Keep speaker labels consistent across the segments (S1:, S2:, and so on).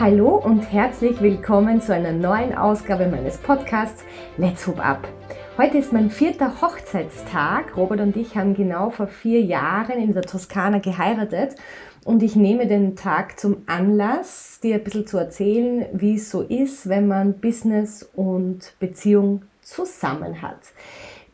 S1: Hallo und herzlich willkommen zu einer neuen Ausgabe meines Podcasts Let's Hoop Up. Heute ist mein vierter Hochzeitstag. Robert und ich haben genau vor vier Jahren in der Toskana geheiratet und ich nehme den Tag zum Anlass, dir ein bisschen zu erzählen, wie es so ist, wenn man Business und Beziehung zusammen hat.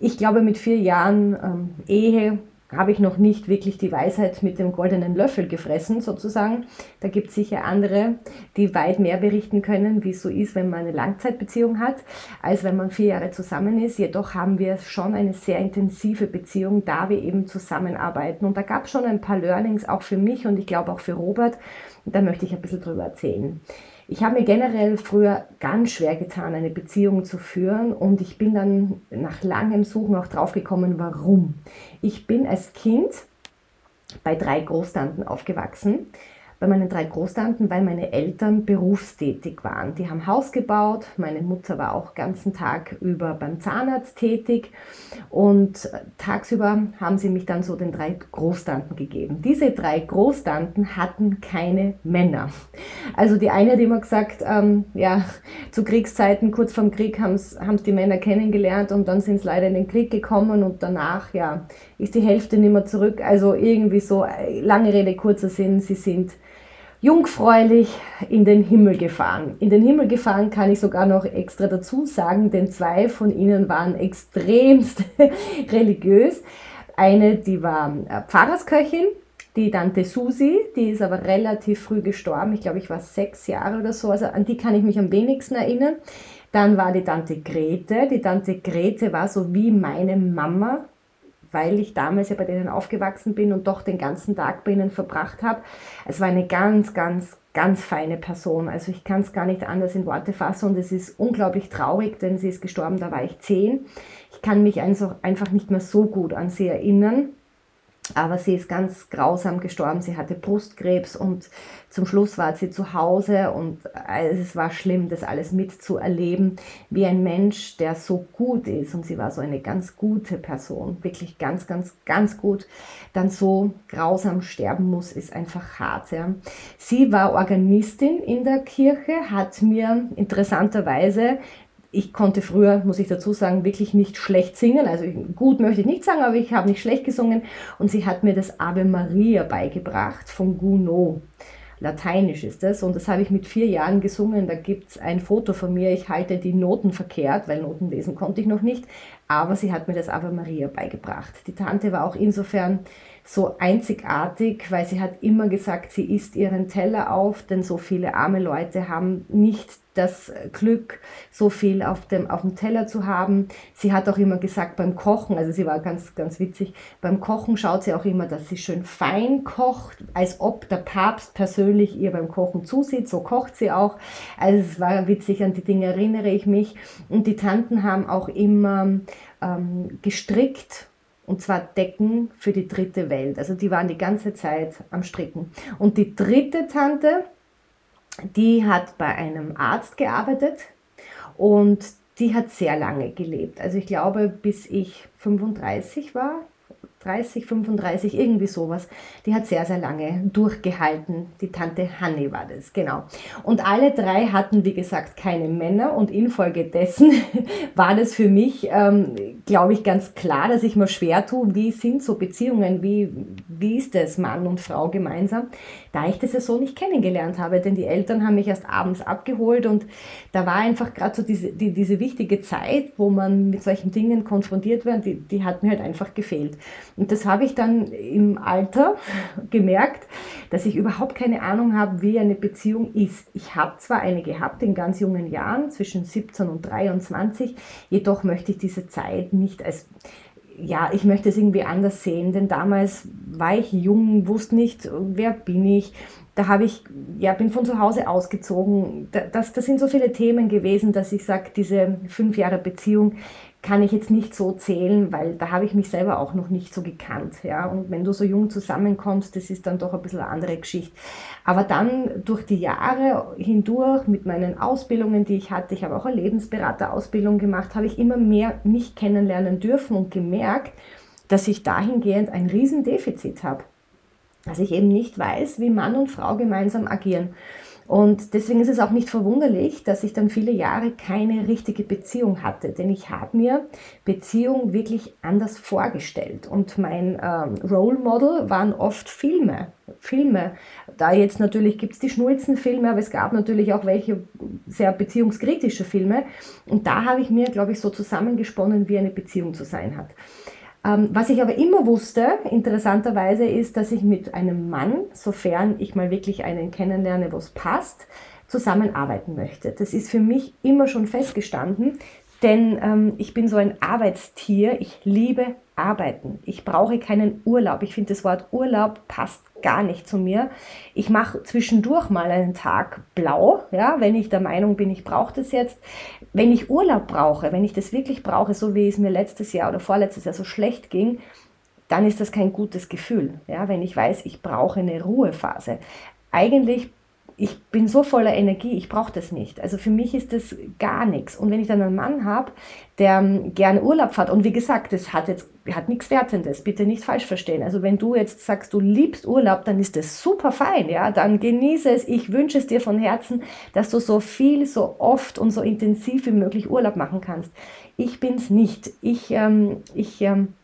S1: Ich glaube, mit vier Jahren ähm, Ehe habe ich noch nicht wirklich die Weisheit mit dem goldenen Löffel gefressen, sozusagen. Da gibt es sicher andere, die weit mehr berichten können, wie es so ist, wenn man eine Langzeitbeziehung hat, als wenn man vier Jahre zusammen ist. Jedoch haben wir schon eine sehr intensive Beziehung, da wir eben zusammenarbeiten. Und da gab es schon ein paar Learnings, auch für mich und ich glaube auch für Robert. da möchte ich ein bisschen drüber erzählen. Ich habe mir generell früher ganz schwer getan, eine Beziehung zu führen und ich bin dann nach langem Suchen auch draufgekommen, warum. Ich bin als Kind bei drei Großtanten aufgewachsen bei meinen drei Großtanten, weil meine Eltern berufstätig waren. Die haben Haus gebaut, meine Mutter war auch ganzen Tag über beim Zahnarzt tätig und tagsüber haben sie mich dann so den drei Großtanten gegeben. Diese drei Großtanten hatten keine Männer. Also die eine hat immer gesagt, ähm, ja, zu Kriegszeiten, kurz vorm Krieg, haben es die Männer kennengelernt und dann sind es leider in den Krieg gekommen und danach, ja, ist die Hälfte nicht mehr zurück. Also irgendwie so, äh, lange Rede, kurzer Sinn, sie sind jungfräulich in den Himmel gefahren. In den Himmel gefahren kann ich sogar noch extra dazu sagen, denn zwei von ihnen waren extremst religiös. Eine, die war äh, Pfarrersköchin, die Tante Susi, die ist aber relativ früh gestorben. Ich glaube, ich war sechs Jahre oder so. Also an die kann ich mich am wenigsten erinnern. Dann war die Tante Grete. Die Tante Grete war so wie meine Mama weil ich damals ja bei denen aufgewachsen bin und doch den ganzen Tag bei ihnen verbracht habe. Es war eine ganz, ganz, ganz feine Person. Also ich kann es gar nicht anders in Worte fassen und es ist unglaublich traurig, denn sie ist gestorben, da war ich zehn. Ich kann mich einfach nicht mehr so gut an sie erinnern. Aber sie ist ganz grausam gestorben. Sie hatte Brustkrebs und zum Schluss war sie zu Hause und es war schlimm, das alles mitzuerleben, wie ein Mensch, der so gut ist und sie war so eine ganz gute Person, wirklich ganz, ganz, ganz gut, dann so grausam sterben muss, ist einfach hart. Ja. Sie war Organistin in der Kirche, hat mir interessanterweise ich konnte früher, muss ich dazu sagen, wirklich nicht schlecht singen. Also gut möchte ich nicht sagen, aber ich habe nicht schlecht gesungen. Und sie hat mir das Ave Maria beigebracht von Gounod. Lateinisch ist das. Und das habe ich mit vier Jahren gesungen. Da gibt es ein Foto von mir. Ich halte die Noten verkehrt, weil Noten lesen konnte ich noch nicht. Aber sie hat mir das Ave Maria beigebracht. Die Tante war auch insofern so einzigartig, weil sie hat immer gesagt, sie isst ihren Teller auf, denn so viele arme Leute haben nicht das Glück, so viel auf dem, auf dem Teller zu haben. Sie hat auch immer gesagt, beim Kochen, also sie war ganz, ganz witzig, beim Kochen schaut sie auch immer, dass sie schön fein kocht, als ob der Papst persönlich ihr beim Kochen zusieht. So kocht sie auch. Also es war witzig, an die Dinge erinnere ich mich. Und die Tanten haben auch immer ähm, gestrickt und zwar Decken für die dritte Welt. Also die waren die ganze Zeit am Stricken. Und die dritte Tante, die hat bei einem Arzt gearbeitet und die hat sehr lange gelebt. Also ich glaube, bis ich 35 war, 30, 35, irgendwie sowas. Die hat sehr, sehr lange durchgehalten. Die Tante Hanni war das, genau. Und alle drei hatten, wie gesagt, keine Männer und infolgedessen war das für mich, ähm, glaube ich, ganz klar, dass ich mir schwer tue, wie sind so Beziehungen, wie, wie ist es Mann und Frau gemeinsam, da ich das ja so nicht kennengelernt habe, denn die Eltern haben mich erst abends abgeholt und da war einfach gerade so diese, die, diese wichtige Zeit, wo man mit solchen Dingen konfrontiert wird, die, die hat mir halt einfach gefehlt. Und das habe ich dann im Alter gemerkt, dass ich überhaupt keine Ahnung habe, wie eine Beziehung ist. Ich habe zwar eine gehabt in ganz jungen Jahren, zwischen 17 und 23, jedoch möchte ich diese Zeit nicht als ja, ich möchte es irgendwie anders sehen, denn damals war ich jung, wusste nicht, wer bin ich. Da habe ich, ja, bin von zu Hause ausgezogen. Das, das sind so viele Themen gewesen, dass ich sage, diese fünf Jahre Beziehung, kann ich jetzt nicht so zählen, weil da habe ich mich selber auch noch nicht so gekannt. Ja? Und wenn du so jung zusammenkommst, das ist dann doch ein bisschen eine andere Geschichte. Aber dann durch die Jahre hindurch mit meinen Ausbildungen, die ich hatte, ich habe auch eine Lebensberaterausbildung gemacht, habe ich immer mehr mich kennenlernen dürfen und gemerkt, dass ich dahingehend ein Riesendefizit habe. Dass ich eben nicht weiß, wie Mann und Frau gemeinsam agieren. Und deswegen ist es auch nicht verwunderlich, dass ich dann viele Jahre keine richtige Beziehung hatte, denn ich habe mir Beziehung wirklich anders vorgestellt. Und mein ähm, Role Model waren oft Filme. Filme. Da jetzt natürlich gibt es die Schnulzenfilme, aber es gab natürlich auch welche sehr beziehungskritische Filme. Und da habe ich mir, glaube ich, so zusammengesponnen, wie eine Beziehung zu sein hat. Ähm, was ich aber immer wusste, interessanterweise, ist, dass ich mit einem Mann, sofern ich mal wirklich einen kennenlerne, wo es passt, zusammenarbeiten möchte. Das ist für mich immer schon festgestanden, denn ähm, ich bin so ein Arbeitstier. Ich liebe Arbeiten. Ich brauche keinen Urlaub. Ich finde, das Wort Urlaub passt gar nicht zu mir. Ich mache zwischendurch mal einen Tag blau, ja, wenn ich der Meinung bin, ich brauche das jetzt. Wenn ich Urlaub brauche, wenn ich das wirklich brauche, so wie es mir letztes Jahr oder vorletztes Jahr so schlecht ging, dann ist das kein gutes Gefühl. Ja, wenn ich weiß, ich brauche eine Ruhephase. Eigentlich ich bin so voller Energie, ich brauche das nicht. Also für mich ist das gar nichts. Und wenn ich dann einen Mann habe, der ähm, gerne Urlaub fährt, und wie gesagt, das hat jetzt hat nichts Wertendes, bitte nicht falsch verstehen. Also wenn du jetzt sagst, du liebst Urlaub, dann ist das super fein, ja, dann genieße es. Ich wünsche es dir von Herzen, dass du so viel, so oft und so intensiv wie möglich Urlaub machen kannst. Ich bin's nicht. Ich, ähm, ich ähm,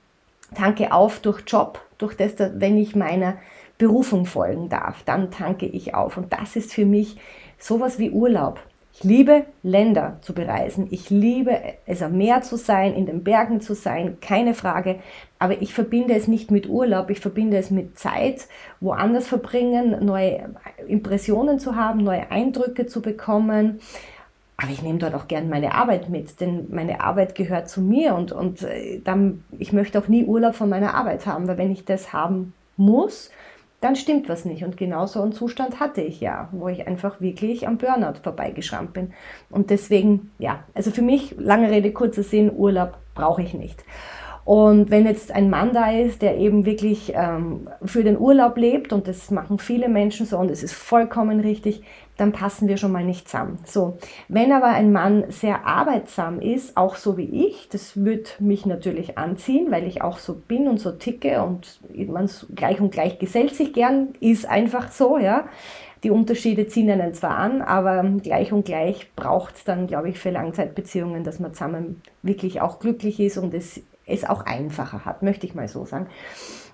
S1: tanke auf durch Job, durch das, wenn ich meiner Berufung folgen darf, dann tanke ich auf. Und das ist für mich sowas wie Urlaub. Ich liebe Länder zu bereisen. Ich liebe es am Meer zu sein, in den Bergen zu sein, keine Frage. Aber ich verbinde es nicht mit Urlaub, ich verbinde es mit Zeit, woanders verbringen, neue Impressionen zu haben, neue Eindrücke zu bekommen. Aber ich nehme dort auch gern meine Arbeit mit, denn meine Arbeit gehört zu mir und, und äh, dann, ich möchte auch nie Urlaub von meiner Arbeit haben, weil wenn ich das haben muss, dann stimmt was nicht. Und genau so einen Zustand hatte ich ja, wo ich einfach wirklich am Burnout vorbeigeschrammt bin. Und deswegen, ja, also für mich, lange Rede, kurzer Sinn, Urlaub brauche ich nicht. Und wenn jetzt ein Mann da ist, der eben wirklich ähm, für den Urlaub lebt, und das machen viele Menschen so, und es ist vollkommen richtig, dann passen wir schon mal nicht zusammen. So, wenn aber ein Mann sehr arbeitsam ist, auch so wie ich, das wird mich natürlich anziehen, weil ich auch so bin und so ticke und man gleich und gleich gesellt sich gern, ist einfach so, ja. Die Unterschiede ziehen einen zwar an, aber gleich und gleich braucht es dann, glaube ich, für Langzeitbeziehungen, dass man zusammen wirklich auch glücklich ist und es es auch einfacher hat, möchte ich mal so sagen.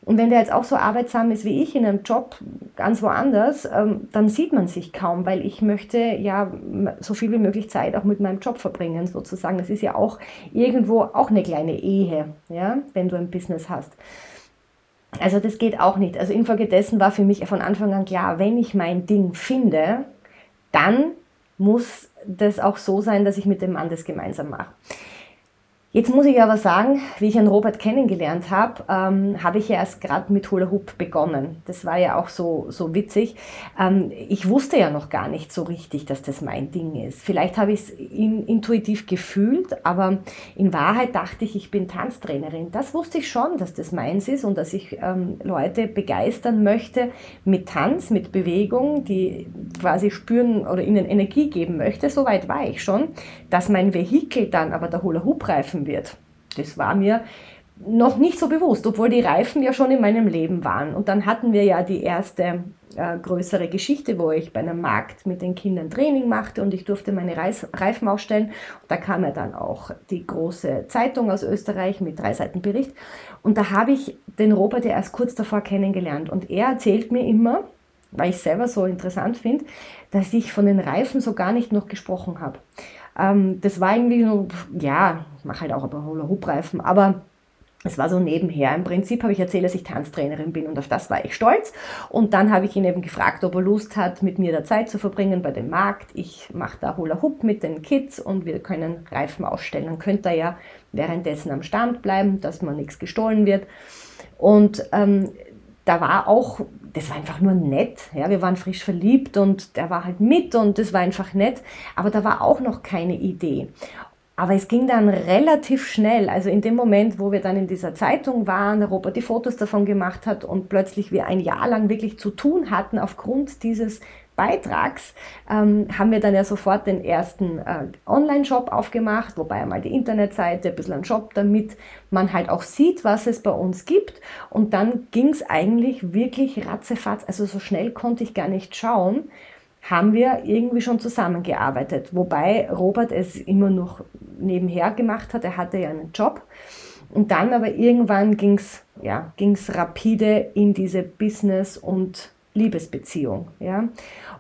S1: Und wenn der jetzt auch so arbeitsam ist wie ich in einem Job ganz woanders, ähm, dann sieht man sich kaum, weil ich möchte ja so viel wie möglich Zeit auch mit meinem Job verbringen, sozusagen. Das ist ja auch irgendwo auch eine kleine Ehe, ja, wenn du ein Business hast. Also das geht auch nicht. Also infolgedessen war für mich von Anfang an klar, wenn ich mein Ding finde, dann muss das auch so sein, dass ich mit dem Mann das gemeinsam mache. Jetzt muss ich aber sagen, wie ich einen Robert kennengelernt habe, ähm, habe ich ja erst gerade mit Hula Hoop begonnen. Das war ja auch so, so witzig. Ähm, ich wusste ja noch gar nicht so richtig, dass das mein Ding ist. Vielleicht habe ich es in, intuitiv gefühlt, aber in Wahrheit dachte ich, ich bin Tanztrainerin. Das wusste ich schon, dass das meins ist und dass ich ähm, Leute begeistern möchte mit Tanz, mit Bewegung, die quasi spüren oder ihnen Energie geben möchte. Soweit war ich schon. Dass mein Vehikel dann aber der Hula Hoop Reifen treffen wird. Das war mir noch nicht so bewusst, obwohl die Reifen ja schon in meinem Leben waren. Und dann hatten wir ja die erste äh, größere Geschichte, wo ich bei einem Markt mit den Kindern Training machte und ich durfte meine Reis Reifen ausstellen. Und da kam ja dann auch die große Zeitung aus Österreich mit drei Seiten Bericht. Und da habe ich den Robert ja erst kurz davor kennengelernt. Und er erzählt mir immer, weil ich selber so interessant finde, dass ich von den Reifen so gar nicht noch gesprochen habe. Ähm, das war irgendwie so, ja, mache halt auch ein paar Hula-Hoop-Reifen, aber es war so nebenher. Im Prinzip habe ich erzählt, dass ich Tanztrainerin bin und auf das war ich stolz. Und dann habe ich ihn eben gefragt, ob er Lust hat, mit mir da Zeit zu verbringen bei dem Markt. Ich mache da Hula Hoop mit den Kids und wir können Reifen ausstellen. Dann könnte er ja währenddessen am Stand bleiben, dass man nichts gestohlen wird. Und ähm, da war auch, das war einfach nur nett. Ja, wir waren frisch verliebt und der war halt mit und das war einfach nett. Aber da war auch noch keine Idee. Aber es ging dann relativ schnell. Also in dem Moment, wo wir dann in dieser Zeitung waren, Robert die Fotos davon gemacht hat und plötzlich wir ein Jahr lang wirklich zu tun hatten aufgrund dieses Beitrags ähm, haben wir dann ja sofort den ersten äh, Online-Shop aufgemacht, wobei einmal die Internetseite, ein bisschen ein Shop, damit man halt auch sieht, was es bei uns gibt. Und dann ging es eigentlich wirklich ratzefatz, also so schnell konnte ich gar nicht schauen, haben wir irgendwie schon zusammengearbeitet. Wobei Robert es immer noch nebenher gemacht hat. Er hatte ja einen Job. Und dann aber irgendwann ging es ja, ging's rapide in diese Business- und Liebesbeziehung. Ja?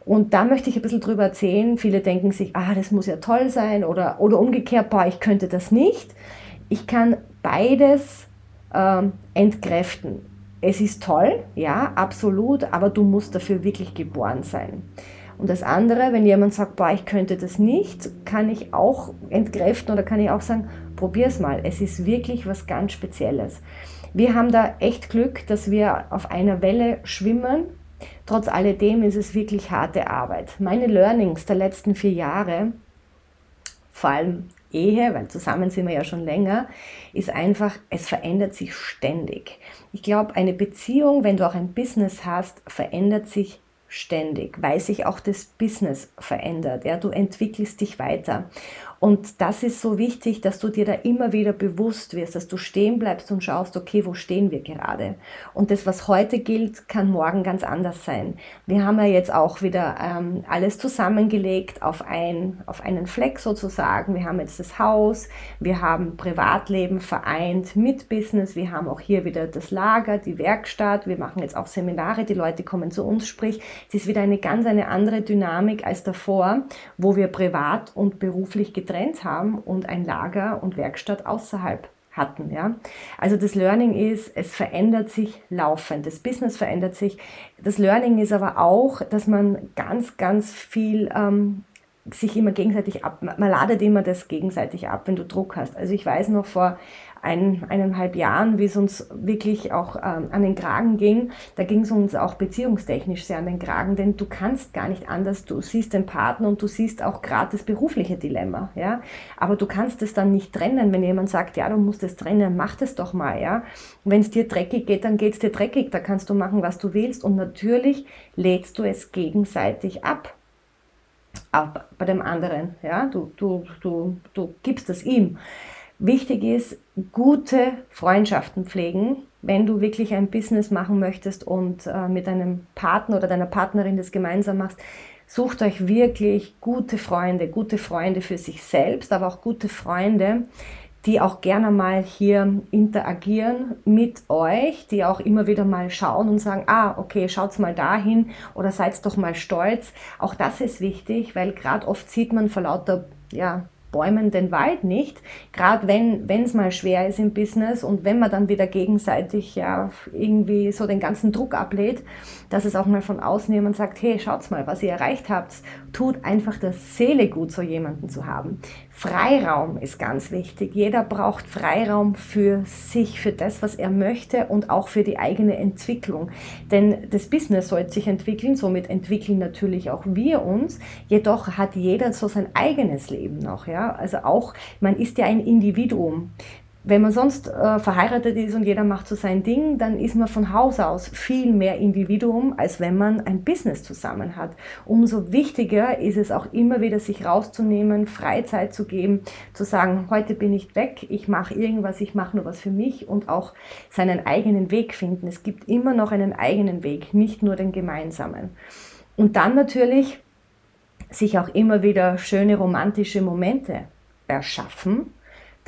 S1: Und da möchte ich ein bisschen drüber erzählen. Viele denken sich, ah, das muss ja toll sein oder, oder umgekehrt, boah, ich könnte das nicht. Ich kann beides ähm, entkräften. Es ist toll, ja, absolut, aber du musst dafür wirklich geboren sein. Und das andere, wenn jemand sagt, boah, ich könnte das nicht, kann ich auch entkräften oder kann ich auch sagen, probier es mal. Es ist wirklich was ganz Spezielles. Wir haben da echt Glück, dass wir auf einer Welle schwimmen. Trotz alledem ist es wirklich harte Arbeit. Meine Learnings der letzten vier Jahre, vor allem Ehe, weil zusammen sind wir ja schon länger, ist einfach, es verändert sich ständig. Ich glaube, eine Beziehung, wenn du auch ein Business hast, verändert sich ständig, weil sich auch das Business verändert. Ja, du entwickelst dich weiter. Und das ist so wichtig, dass du dir da immer wieder bewusst wirst, dass du stehen bleibst und schaust, okay, wo stehen wir gerade? Und das, was heute gilt, kann morgen ganz anders sein. Wir haben ja jetzt auch wieder ähm, alles zusammengelegt auf, ein, auf einen Fleck sozusagen. Wir haben jetzt das Haus, wir haben Privatleben vereint mit Business, wir haben auch hier wieder das Lager, die Werkstatt, wir machen jetzt auch Seminare, die Leute kommen zu uns, sprich, es ist wieder eine ganz eine andere Dynamik als davor, wo wir privat und beruflich getrennt haben und ein Lager und Werkstatt außerhalb hatten. Ja? Also das Learning ist, es verändert sich laufend, das Business verändert sich. Das Learning ist aber auch, dass man ganz, ganz viel ähm, sich immer gegenseitig ab, man ladet immer das gegenseitig ab, wenn du Druck hast. Also ich weiß noch vor ein, eineinhalb Jahren, wie es uns wirklich auch ähm, an den Kragen ging. Da ging es uns auch beziehungstechnisch sehr an den Kragen, denn du kannst gar nicht anders. Du siehst den Partner und du siehst auch gerade das berufliche Dilemma, ja. Aber du kannst es dann nicht trennen, wenn jemand sagt, ja, du musst es trennen, mach das doch mal, ja. Wenn es dir dreckig geht, dann geht es dir dreckig, da kannst du machen, was du willst und natürlich lädst du es gegenseitig ab auch bei dem anderen. Ja? Du, du, du, du gibst es ihm. Wichtig ist, gute Freundschaften pflegen, wenn du wirklich ein Business machen möchtest und äh, mit deinem Partner oder deiner Partnerin das gemeinsam machst. Sucht euch wirklich gute Freunde, gute Freunde für sich selbst, aber auch gute Freunde, die auch gerne mal hier interagieren mit euch, die auch immer wieder mal schauen und sagen, ah, okay, schaut's mal dahin oder seid doch mal stolz. Auch das ist wichtig, weil gerade oft sieht man vor lauter ja, Bäumen den Wald nicht. Gerade wenn es mal schwer ist im Business und wenn man dann wieder gegenseitig ja irgendwie so den ganzen Druck ablädt, dass es auch mal von außen jemand sagt, hey, schaut's mal, was ihr erreicht habt, tut einfach der Seele gut, so jemanden zu haben. Freiraum ist ganz wichtig. Jeder braucht Freiraum für sich, für das, was er möchte und auch für die eigene Entwicklung. Denn das Business sollte sich entwickeln, somit entwickeln natürlich auch wir uns. Jedoch hat jeder so sein eigenes Leben noch. Ja? Also auch, man ist ja ein Individuum. Wenn man sonst äh, verheiratet ist und jeder macht so sein Ding, dann ist man von Haus aus viel mehr Individuum, als wenn man ein Business zusammen hat. Umso wichtiger ist es auch immer wieder, sich rauszunehmen, Freizeit zu geben, zu sagen, heute bin ich weg, ich mache irgendwas, ich mache nur was für mich und auch seinen eigenen Weg finden. Es gibt immer noch einen eigenen Weg, nicht nur den gemeinsamen. Und dann natürlich sich auch immer wieder schöne romantische Momente erschaffen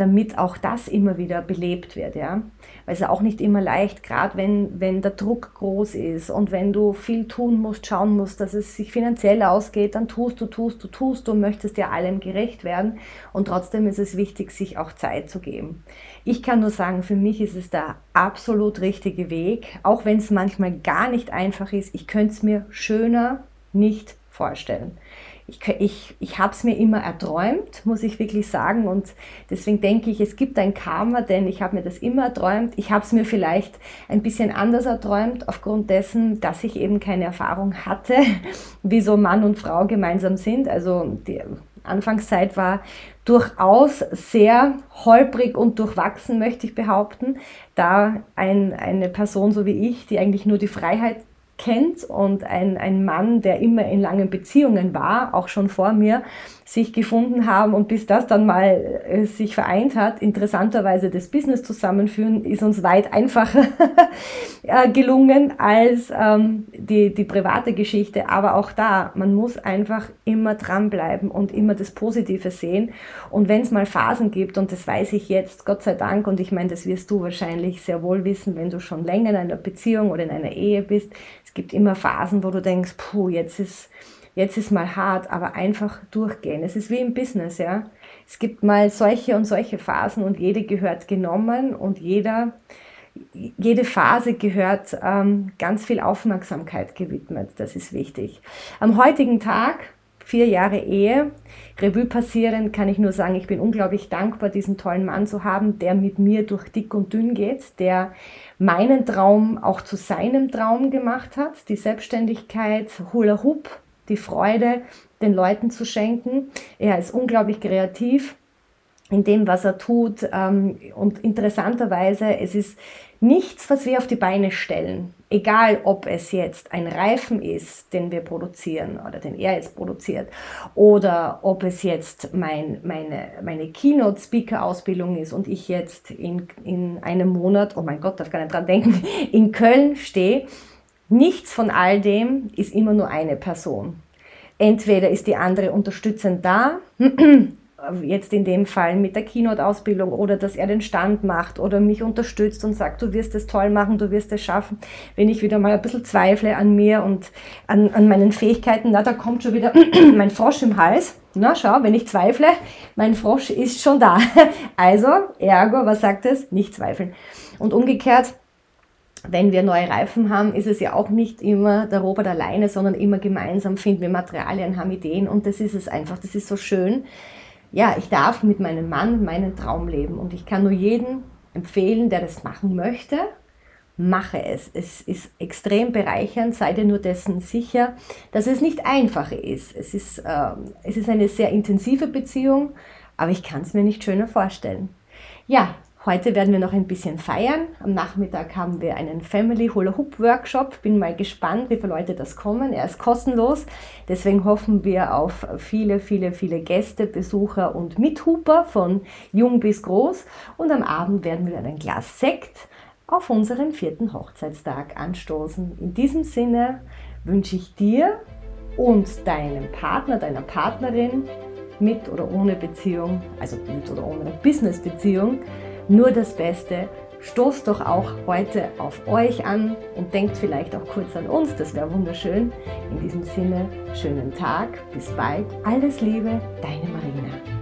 S1: damit auch das immer wieder belebt wird, ja. Weil es ja auch nicht immer leicht, gerade wenn, wenn der Druck groß ist und wenn du viel tun musst, schauen musst, dass es sich finanziell ausgeht, dann tust du, tust du, tust du, möchtest ja allem gerecht werden und trotzdem ist es wichtig, sich auch Zeit zu geben. Ich kann nur sagen, für mich ist es der absolut richtige Weg, auch wenn es manchmal gar nicht einfach ist. Ich könnte es mir schöner nicht vorstellen ich, ich, ich habe es mir immer erträumt, muss ich wirklich sagen. Und deswegen denke ich, es gibt ein Karma, denn ich habe mir das immer erträumt. Ich habe es mir vielleicht ein bisschen anders erträumt, aufgrund dessen, dass ich eben keine Erfahrung hatte, wie so Mann und Frau gemeinsam sind. Also die Anfangszeit war durchaus sehr holprig und durchwachsen, möchte ich behaupten, da ein, eine Person so wie ich, die eigentlich nur die Freiheit kennt und ein, ein Mann, der immer in langen Beziehungen war, auch schon vor mir, sich gefunden haben und bis das dann mal äh, sich vereint hat, interessanterweise das Business zusammenführen, ist uns weit einfacher äh, gelungen als ähm, die, die private Geschichte. Aber auch da, man muss einfach immer dranbleiben und immer das Positive sehen. Und wenn es mal Phasen gibt, und das weiß ich jetzt, Gott sei Dank, und ich meine, das wirst du wahrscheinlich sehr wohl wissen, wenn du schon länger in einer Beziehung oder in einer Ehe bist, es gibt immer Phasen, wo du denkst, puh, jetzt ist jetzt ist mal hart, aber einfach durchgehen. Es ist wie im Business, ja. Es gibt mal solche und solche Phasen und jede gehört genommen und jeder, jede Phase gehört ähm, ganz viel Aufmerksamkeit gewidmet. Das ist wichtig. Am heutigen Tag, vier Jahre Ehe, Revue passieren, kann ich nur sagen, ich bin unglaublich dankbar, diesen tollen Mann zu haben, der mit mir durch dick und dünn geht, der meinen Traum auch zu seinem Traum gemacht hat, die Selbstständigkeit, Hula Hoop, die Freude den Leuten zu schenken. Er ist unglaublich kreativ in dem, was er tut. Ähm, und interessanterweise, es ist nichts, was wir auf die Beine stellen. Egal, ob es jetzt ein Reifen ist, den wir produzieren oder den er jetzt produziert, oder ob es jetzt mein, meine, meine Keynote-Speaker-Ausbildung ist und ich jetzt in, in einem Monat, oh mein Gott, darf gar nicht dran denken, in Köln stehe Nichts von all dem ist immer nur eine Person. Entweder ist die andere unterstützend da, jetzt in dem Fall mit der Keynote-Ausbildung oder dass er den Stand macht oder mich unterstützt und sagt, du wirst es toll machen, du wirst es schaffen. Wenn ich wieder mal ein bisschen zweifle an mir und an, an meinen Fähigkeiten, na, da kommt schon wieder mein Frosch im Hals. Na, schau, wenn ich zweifle, mein Frosch ist schon da. Also, ergo, was sagt es? Nicht zweifeln. Und umgekehrt, wenn wir neue Reifen haben, ist es ja auch nicht immer der Robert alleine, sondern immer gemeinsam finden wir Materialien, haben Ideen und das ist es einfach, das ist so schön. Ja, ich darf mit meinem Mann meinen Traum leben und ich kann nur jeden empfehlen, der das machen möchte, mache es. Es ist extrem bereichernd, sei dir nur dessen sicher, dass es nicht einfach ist. Es ist, äh, es ist eine sehr intensive Beziehung, aber ich kann es mir nicht schöner vorstellen. Ja, Heute werden wir noch ein bisschen feiern. Am Nachmittag haben wir einen Family Hula Hoop Workshop. Bin mal gespannt, wie viele Leute das kommen. Er ist kostenlos. Deswegen hoffen wir auf viele, viele, viele Gäste, Besucher und Mithuper von jung bis groß. Und am Abend werden wir ein Glas Sekt auf unseren vierten Hochzeitstag anstoßen. In diesem Sinne wünsche ich dir und deinem Partner, deiner Partnerin mit oder ohne Beziehung, also mit oder ohne Business-Beziehung, nur das Beste. Stoßt doch auch heute auf euch an und denkt vielleicht auch kurz an uns, das wäre wunderschön. In diesem Sinne, schönen Tag, bis bald, alles Liebe, deine Marina.